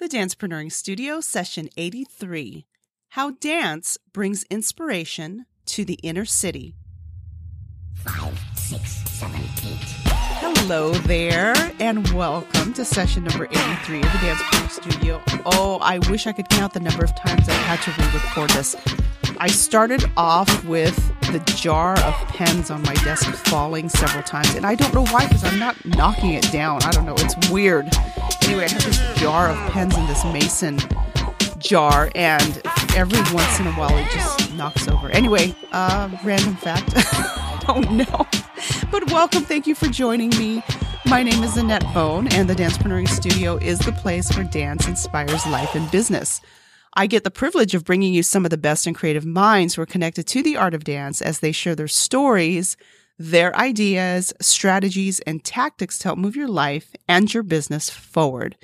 The Dancepreneuring Studio, Session 83 How Dance Brings Inspiration to the Inner City. Five, six, seven, eight. Hello there, and welcome to session number 83 of the Dancepreneuring Studio. Oh, I wish I could count the number of times I've had to re record this. I started off with the jar of pens on my desk falling several times, and I don't know why because I'm not knocking it down. I don't know, it's weird. Anyway, I have this jar of pens in this mason jar, and every once in a while it just knocks over. Anyway, uh, random fact. Don't know. But welcome. Thank you for joining me. My name is Annette Bone, and the Dancepreneuring Studio is the place where dance inspires life and business. I get the privilege of bringing you some of the best and creative minds who are connected to the art of dance as they share their stories, their ideas, strategies, and tactics to help move your life and your business forward.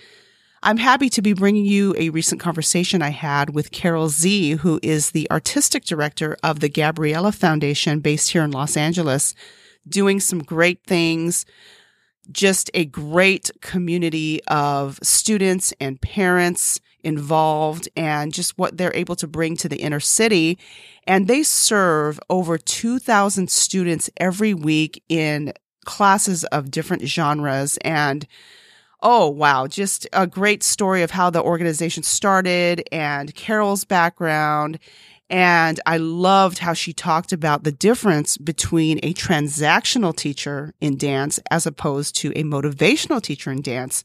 I'm happy to be bringing you a recent conversation I had with Carol Zee, who is the artistic director of the Gabriella Foundation based here in Los Angeles, doing some great things. Just a great community of students and parents involved and just what they're able to bring to the inner city. And they serve over 2,000 students every week in classes of different genres. And oh, wow, just a great story of how the organization started and Carol's background. And I loved how she talked about the difference between a transactional teacher in dance as opposed to a motivational teacher in dance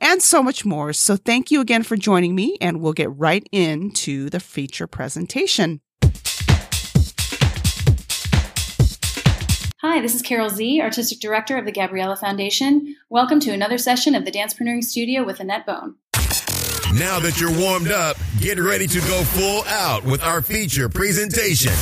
and so much more. So thank you again for joining me and we'll get right into the feature presentation. Hi, this is Carol Zee, Artistic Director of the Gabriella Foundation. Welcome to another session of the Dancepreneuring Studio with Annette Bone. Now that you're warmed up, get ready to go full out with our feature presentation.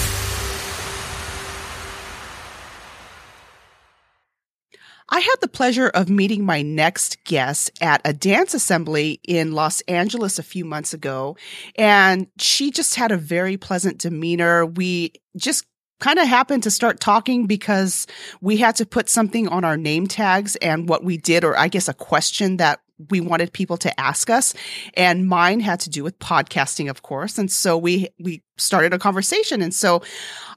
I had the pleasure of meeting my next guest at a dance assembly in Los Angeles a few months ago. And she just had a very pleasant demeanor. We just kind of happened to start talking because we had to put something on our name tags and what we did, or I guess a question that we wanted people to ask us. And mine had to do with podcasting, of course. And so we, we started a conversation. And so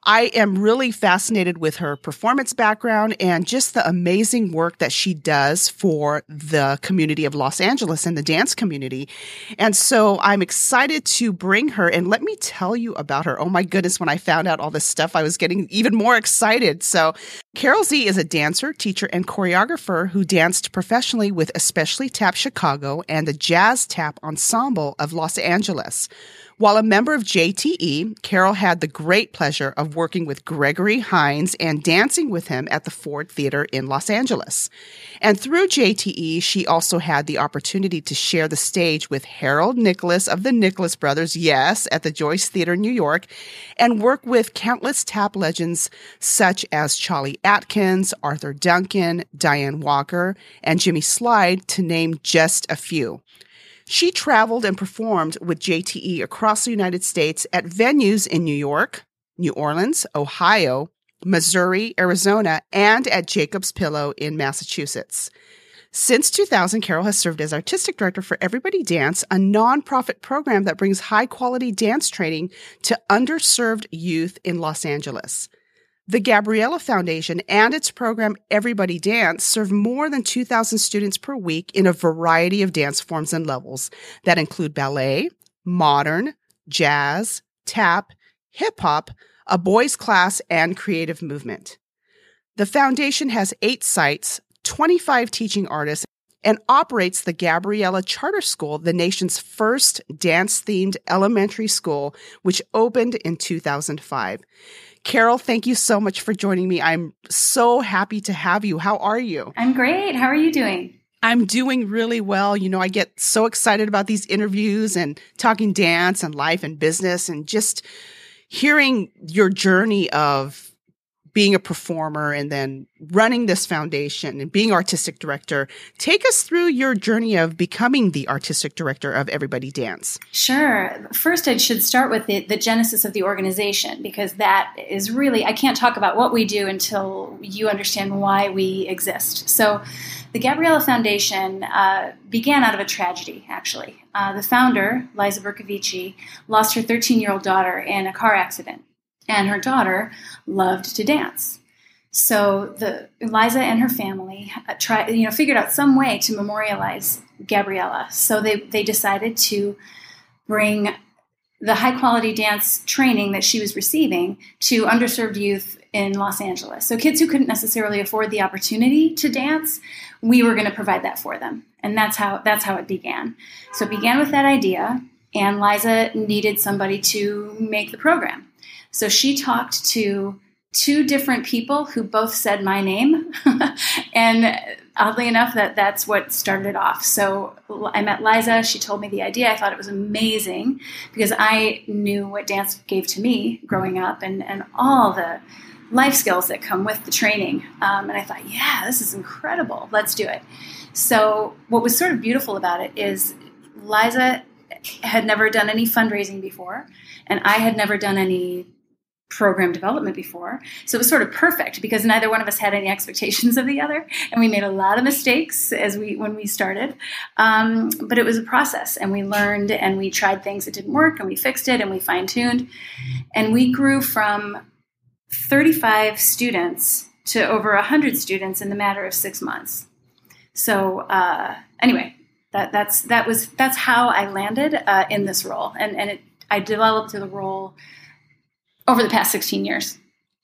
I am really fascinated with her performance background and just the amazing work that she does for the community of Los Angeles and the dance community. And so I'm excited to bring her and let me tell you about her. Oh my goodness, when I found out all this stuff, I was getting even more excited. So Carol Zee is a dancer, teacher, and choreographer who danced professionally with Especially Tap Chicago and the Jazz Tap Ensemble of Los Angeles. While a member of JTE, Carol had the great pleasure of working with Gregory Hines and dancing with him at the Ford Theater in Los Angeles. And through JTE, she also had the opportunity to share the stage with Harold Nicholas of the Nicholas Brothers, yes, at the Joyce Theater in New York, and work with countless tap legends such as Cholly Atkins, Arthur Duncan, Diane Walker, and Jimmy Slyde, to name just a few. She traveled and performed with JTE across the United States at venues in New York, New Orleans, Ohio, Missouri, Arizona, and at Jacob's Pillow in Massachusetts. Since 2000, Carol has served as artistic director for Everybody Dance, a nonprofit program that brings high quality dance training to underserved youth in Los Angeles. The Gabriella Foundation and its program Everybody Dance serve more than 2,000 students per week in a variety of dance forms and levels that include ballet, modern, jazz, tap, hip hop, a boys class, and creative movement. The foundation has eight sites, 25 teaching artists, and operates the Gabriella Charter School, the nation's first dance themed elementary school, which opened in 2005. Carol, thank you so much for joining me. I'm so happy to have you. How are you? I'm great. How are you doing? I'm doing really well. You know, I get so excited about these interviews and talking dance and life and business and just hearing your journey of being a performer and then running this foundation and being artistic director. Take us through your journey of becoming the artistic director of Everybody Dance. Sure. First, I should start with the, the genesis of the organization because that is really, I can't talk about what we do until you understand why we exist. So, the Gabriella Foundation uh, began out of a tragedy, actually. Uh, the founder, Liza Bercovici, lost her 13 year old daughter in a car accident and her daughter loved to dance. So the Eliza and her family uh, tried, you know, figured out some way to memorialize Gabriella. So they they decided to bring the high quality dance training that she was receiving to underserved youth in Los Angeles. So kids who couldn't necessarily afford the opportunity to dance, we were going to provide that for them. And that's how that's how it began. So it began with that idea and Liza needed somebody to make the program. So she talked to two different people who both said my name. and oddly enough, that that's what started off. So I met Liza. She told me the idea. I thought it was amazing because I knew what dance gave to me growing up and, and all the life skills that come with the training. Um, and I thought, yeah, this is incredible. Let's do it. So what was sort of beautiful about it is Liza had never done any fundraising before, and I had never done any program development before. So it was sort of perfect because neither one of us had any expectations of the other, and we made a lot of mistakes as we when we started. Um, but it was a process, and we learned and we tried things that didn't work, and we fixed it, and we fine tuned, and we grew from 35 students to over 100 students in the matter of six months. So uh, anyway. That, that's that was that's how I landed uh, in this role, and and it, I developed the role over the past 16 years.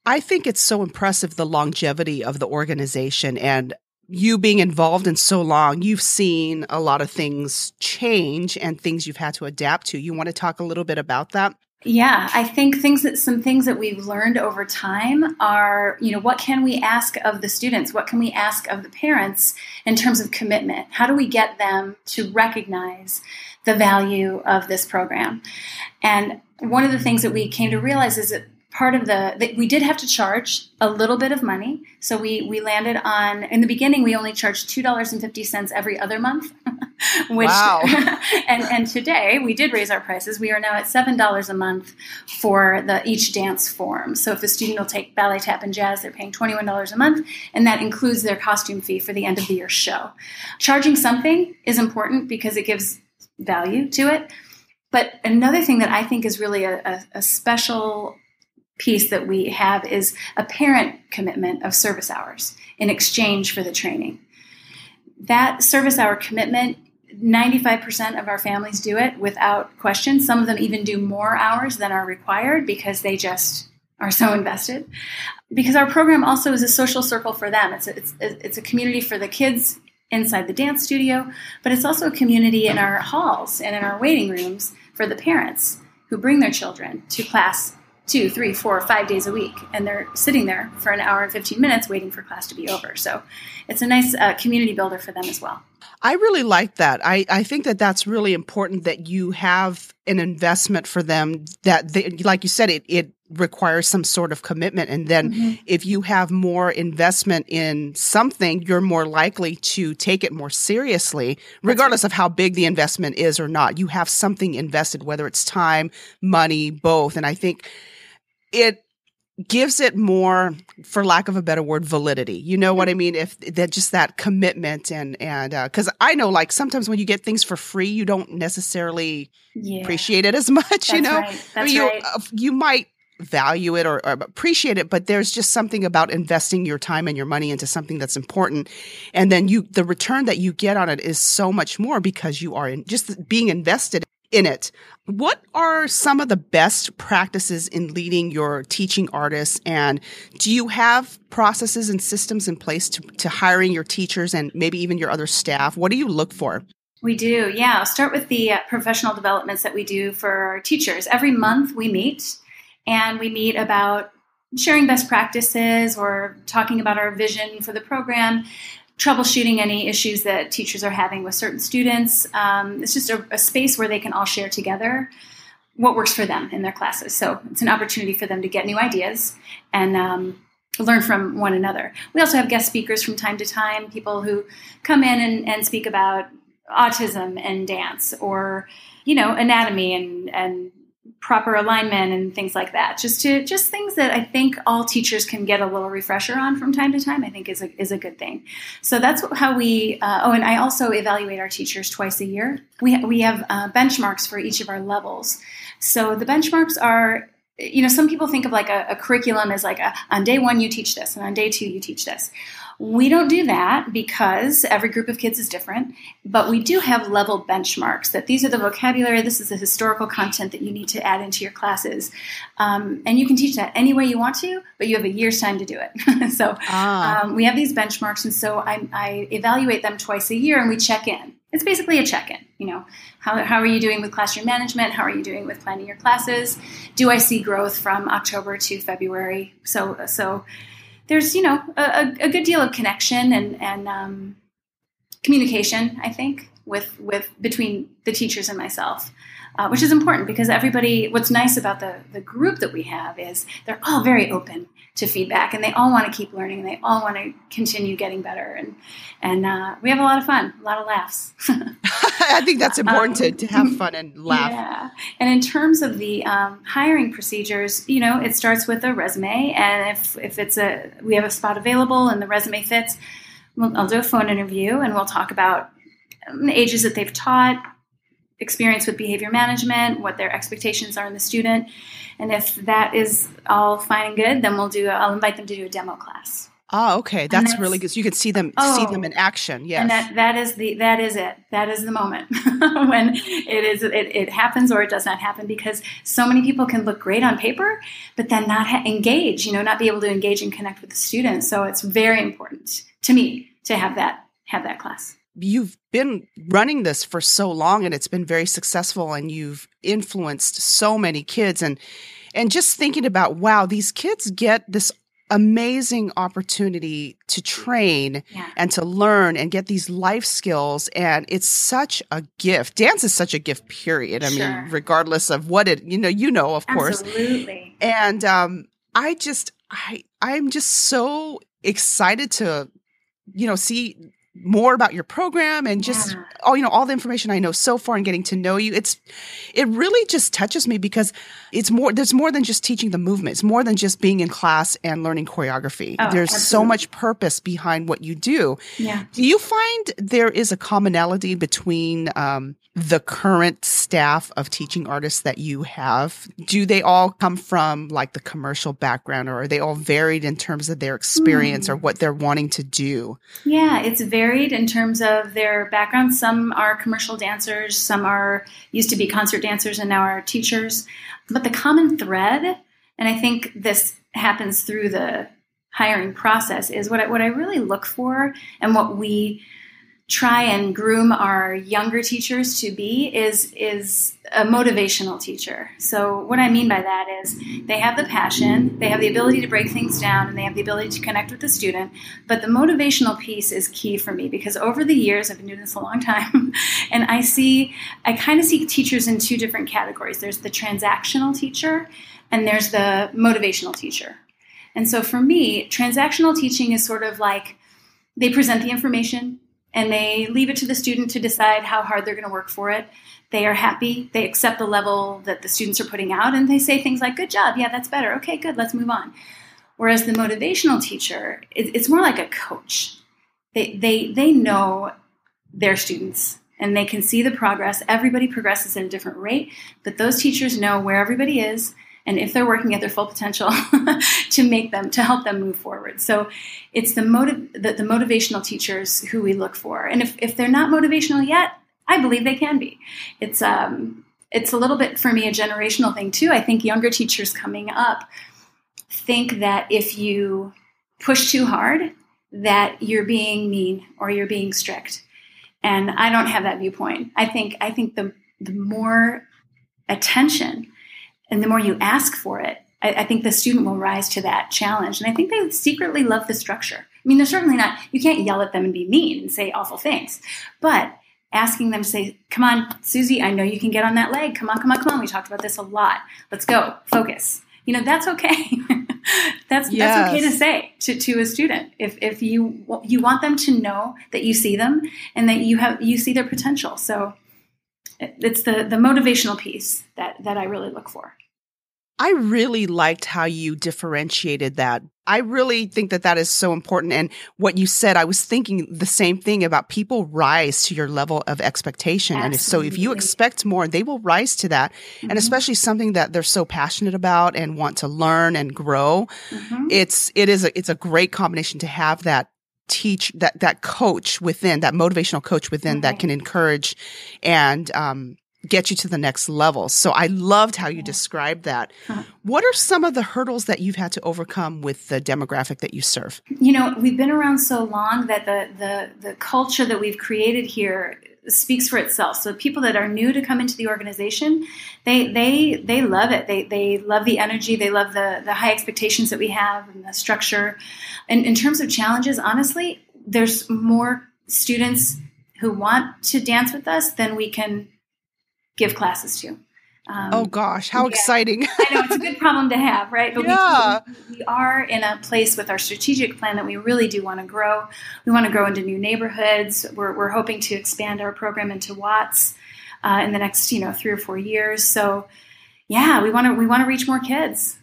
I think it's so impressive the longevity of the organization and you being involved in so long, you've seen a lot of things change and things you've had to adapt to. You want to talk a little bit about that? Yeah, I think things that some things that we've learned over time are, you know, what can we ask of the students? What can we ask of the parents in terms of commitment? How do we get them to recognize the value of this program? And one of the things that we came to realize is that part of the that we did have to charge a little bit of money. So we we landed on in the beginning we only charged $2.50 every other month which wow. and and today we did raise our prices. We are now at $7 a month for the each dance form. So if a student will take ballet tap and jazz they're paying $21 a month and that includes their costume fee for the end of the year show. Charging something is important because it gives value to it. But another thing that I think is really a, a, a special piece that we have is a parent commitment of service hours in exchange for the training. That service hour commitment 95% of our families do it without question. Some of them even do more hours than are required because they just are so invested. Because our program also is a social circle for them. It's a, it's, it's a community for the kids inside the dance studio, but it's also a community in our halls and in our waiting rooms for the parents who bring their children to class two, three, four, five days a week, and they're sitting there for an hour and 15 minutes waiting for class to be over. So it's a nice uh, community builder for them as well. I really like that. I, I think that that's really important that you have an investment for them that they, like you said, it, it requires some sort of commitment. And then mm-hmm. if you have more investment in something, you're more likely to take it more seriously, regardless right. of how big the investment is or not. You have something invested, whether it's time, money, both. And I think it gives it more for lack of a better word validity you know what i mean if that just that commitment and and because uh, i know like sometimes when you get things for free you don't necessarily yeah. appreciate it as much That's you know right. I mean, right. Uh, you might value it or, or, appreciate it but there's just something about investing your time and your money into something that's important and then you the return that you get on it is so much more because you are in, just being invested in it. What are some of the best practices in leading your teaching artists? And do you have processes and systems in place to, to hiring your teachers and maybe even your other staff? What do you look for? We do, yeah. I'll start with the uh, professional developments that we do for our teachers. Every month we meet and we meet about sharing best practices or talking about our vision for the program troubleshooting any issues that teachers are having with certain students. Um, it's just a, a, space where they can all share together what works for them in their classes. So it's an opportunity for them to get new ideas and um, learn from one another. We also have guest speakers from time to time, people who come in and, and speak about autism and dance or, you know, anatomy and, and proper alignment and things like that. Just to just things that I think all teachers can get a little refresher on from time to time. I think is a is a good thing. So that's how we. Uh, oh, and I also evaluate our teachers twice a year. We we have uh, benchmarks for each of our levels. So the benchmarks are. You know, some people think of like a, a curriculum as like a, on day one you teach this, and on day two you teach this. We don't do that because every group of kids is different, but we do have level benchmarks that these are the vocabulary, this is the historical content that you need to add into your classes. Um, and you can teach that any way you want to, but you have a year's time to do it. so ah. um, we have these benchmarks, and so I, I evaluate them twice a year and we check in. It's basically a check in. You know, how, how are you doing with classroom management? How are you doing with planning your classes? Do I see growth from October to February? So, so there's you know a, a good deal of connection and and um, communication. I think with with between the teachers and myself uh, which is important because everybody, what's nice about the, the group that we have is they're all very open to feedback and they all want to keep learning and they all want to continue getting better. And, and uh, we have a lot of fun, a lot of laughs. I think that's important um, to, to have fun and laugh. Yeah. And in terms of the um, hiring procedures, you know, it starts with a resume. And if, if it's a, we have a spot available and the resume fits, we'll, I'll do a phone interview and we'll talk about the ages that they've taught, experience with behavior management, what their expectations are in the student. And if that is all fine and good, then we'll do, I'll invite them to do a demo class. Oh, okay. That's, that's, really good. So you can see them oh, see them in action. Yes. And that, that is the that is it. That is the moment when it is it, it, happens or it does not happen because so many people can look great on paper, but then not ha- engage. You know, not be able to engage and connect with the students. So it's very important to me to have that have that class you've been running this for so long and it's been very successful and you've influenced so many kids. And and just thinking about wow these kids get this amazing opportunity to train yeah. and to learn and get these life skills. And it's such a gift. Dance is such a gift period. I sure. mean regardless of what it you know you know of course. Absolutely. And um i just i i'm just so excited to you know see more about your program and just yeah. all you know all the information I know so far and getting to know you. It's it really just touches me because it's more there's more than just teaching the movement. It's more than just being in class and learning choreography. Oh, there's absolutely. so much purpose behind what you do. Yeah. Do you find there is a commonality between um, the current staff of teaching artists that you have? Do they all come from like the commercial background or are they all varied in terms of their experience mm. or what they're wanting to do? Yeah it's varied in terms of their background. Some are commercial dancers some are used to be concert dancers and now are teachers. But the common thread and i think this happens through the hiring process is what I, what I really look for and what we try and groom our younger teachers to be is is a motivational teacher. So what I mean by that is they have the passion, they have the ability to break things down and they have the ability to connect with the student, but the motivational piece is key for me because over the years I've been doing this a long time and I see I kind of see teachers in two different categories. There's the transactional teacher and there's the motivational teacher. And so for me, transactional teaching is sort of like they present the information, and they leave it to the student to decide how hard they're going to work for it. They are happy. They accept the level that the students are putting out and they say things like, Good job. Yeah, that's better. Okay, good. Let's move on. Whereas the motivational teacher, it's more like a coach. They, they, they know their students and they can see the progress. Everybody progresses at a different rate, but those teachers know where everybody is and if they're working at their full potential to make them to help them move forward. So it's the motive the, the, motivational teachers who we look for. And if, if they're not motivational yet i believe they can be. It's um it's a little bit for me a generational thing too. I think younger teachers coming up think that if you push too hard that you're being mean or you're being strict. And i don't have that viewpoint. I think i think the the more attention and the more you ask for it, I, I, think the student will rise to that challenge. And I think they secretly love the structure. I mean, they're certainly not, you can't yell at them and be mean and say awful things, but asking them to say, come on, Susie, I know you can get on that leg. Come on, come on, come on. We talked about this a lot. Let's go. Focus. You know, that's okay. that's Yes. that's okay to say to, to a student if if you you want them to know that you see them and that you have you see their potential. So it's the the motivational piece that that I really look for. I really liked how you differentiated that. I really think that that is so important. And what you said, I was thinking the same thing about people rise to your level of expectation. And so if you expect more, they will rise to that. And Mhm. especially something that they're so passionate about and want to learn and grow. Mhm. It's, it is a, it's a great combination to have that teach that, that coach within, that motivational coach within that can encourage and, um, get you to the next level. So I loved how you described that. Uh-huh. What are some of the hurdles that you've had to overcome with the demographic that you serve? you know we've been around so long that the the the culture that we've created here speaks for itself so people that are new to come into the organization they they they love it they they love the energy they love the the high expectations that we have and the structure and in terms of challenges honestly there's more students who want to dance with us than we can give classes to um, oh gosh, how yeah. exciting. I know it's a good problem to have, right? But Yeah. we, we are in a place with our strategic plan that we really do want to grow. We want to grow into new neighborhoods. We're, we're hoping to expand our program into Watts uh, in the next, you know, three or four years. So, yeah, we want to we want to reach more kids.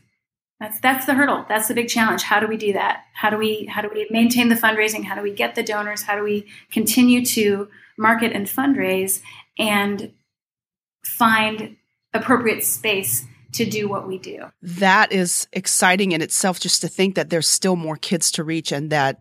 That's that's the hurdle. That's the big challenge. How do we do that? How do we how do we maintain the fundraising? How do we get the donors? How do we continue to market and fundraise and find appropriate space to do what we do? that is exciting in itself just to think that there's still more kids to reach and that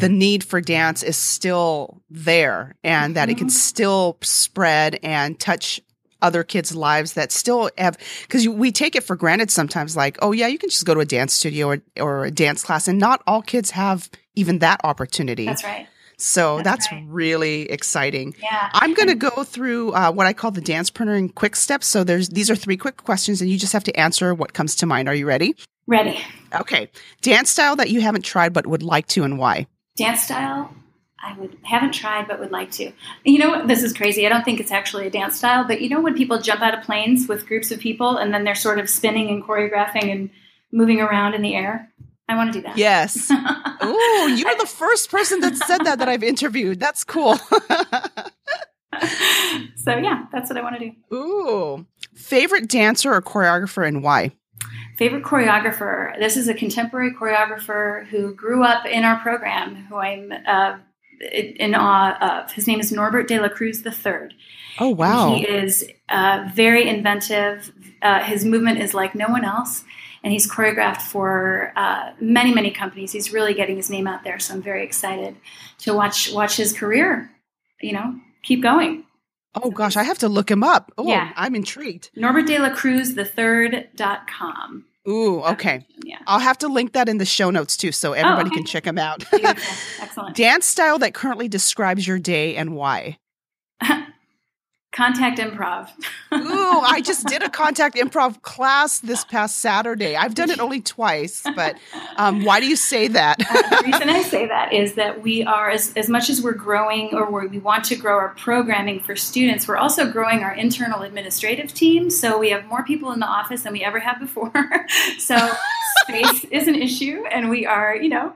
the need for dance is still there and that it can Mhm. still spread and touch other kids' lives that still have because we take it for granted sometimes like oh yeah you can just go to a dance studio or, or a dance class and not all kids have even that opportunity That's right. So that's that's, right. really exciting Yeah. I'm going to go through uh, what I call the Dancepreneuring quick steps. So there's these are three quick questions, and you just have to answer what comes to mind. Are you ready? Ready. Okay. Dance style that you haven't tried but would like to, and why? Dance style. I would haven't tried but would like to. You know? This is crazy. I don't think it's actually a dance style, but you know when people jump out of planes with groups of people and then they're sort of spinning and choreographing and moving around in the air? I want to do that. Yes. Ooh, you are the first person that said that that I've interviewed. That's cool. so yeah, that's what I want to do. Ooh. Favorite dancer or choreographer and why? Favorite choreographer. This is a contemporary choreographer who grew up in our program, who I'm uh, in awe of. His name is Norbert de la Cruz III. Oh, wow. He is uh, very inventive. Uh, his movement is like no one else, and he's choreographed for uh, many, many companies. He's really getting his name out there, so I'm very excited to watch watch his career. You know, keep going. Oh, gosh. I have to look him up. Oh, Yeah. I'm intrigued. Norbert de la Cruz the third.com. Ooh, okay. Yeah. I'll have to link that in the show notes too so everybody okay. can check him out. Excellent. Dance style that currently describes your day and why? Contact improv. Ooh, I just did a contact improv class this past Saturday. I've done it only twice, but um, why do you say that? Uh, the reason I say that is that we are, as, as much as we're growing or we're, we want to grow our programming for students, we're also growing our internal administrative team. So we have more people in the office than we ever have before. so space is an issue, and we are, you know,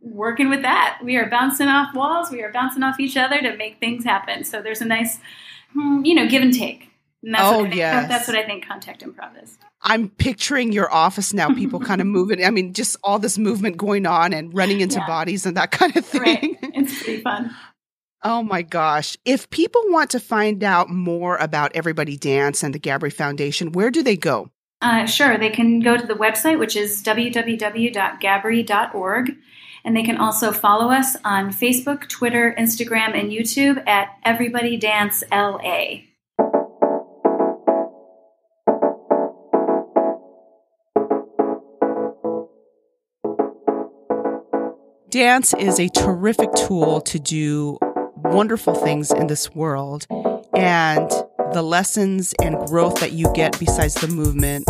working with that. We are bouncing off walls, we are bouncing off each other to make things happen. So there's a nice, you know, give and take. And that's Oh, what I think. That's what I think contact improv is. I'm picturing your office now, people kind of moving. I mean, just all this movement going on and running into Yeah. bodies and that kind of thing. Right. It's pretty fun. Oh my gosh. If people want to find out more about Everybody Dance and the Gabry Foundation, where do they go? Uh, sure, they can go to the website, which is www.gabry.org. And they can also follow us on Facebook, Twitter, Instagram, and YouTube at Everybody Dance LA. Dance is a terrific tool to do wonderful things in this world. And the lessons and growth that you get besides the movement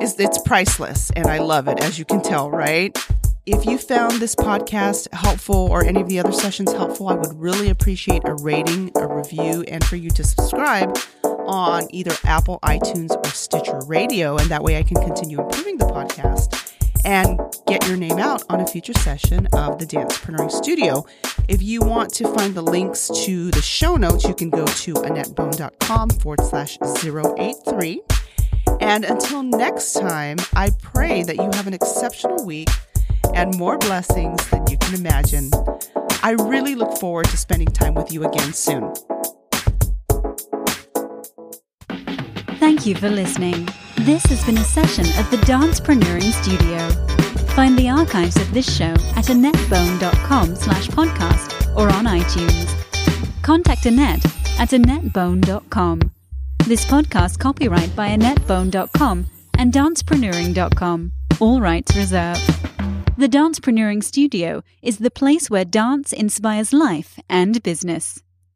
is it's priceless and I love it as you can tell, right? If you found this podcast helpful or any of the other sessions helpful, I would really appreciate a rating, a review, and for you to subscribe on either Apple, iTunes, or Stitcher Radio. And that way I can continue improving the podcast. and get your name out on a future session of the Dancepreneuring Studio. If you want to find the links to the show notes, you can go to AnnetteBone.com forward slash 083. And until next time, I pray that you have an exceptional week and more blessings than you can imagine. I really look forward to spending time with you again soon. Thank you for listening. This has been a session of the Dancepreneuring Studio. Find the archives of this show at AnnetteBone.com slash podcast or on iTunes. Contact Annette at AnnetteBone.com. This podcast copyright by AnnetteBone.com and Dancepreneuring.com. All rights reserved. The Dancepreneuring Studio is the place where dance inspires life and business.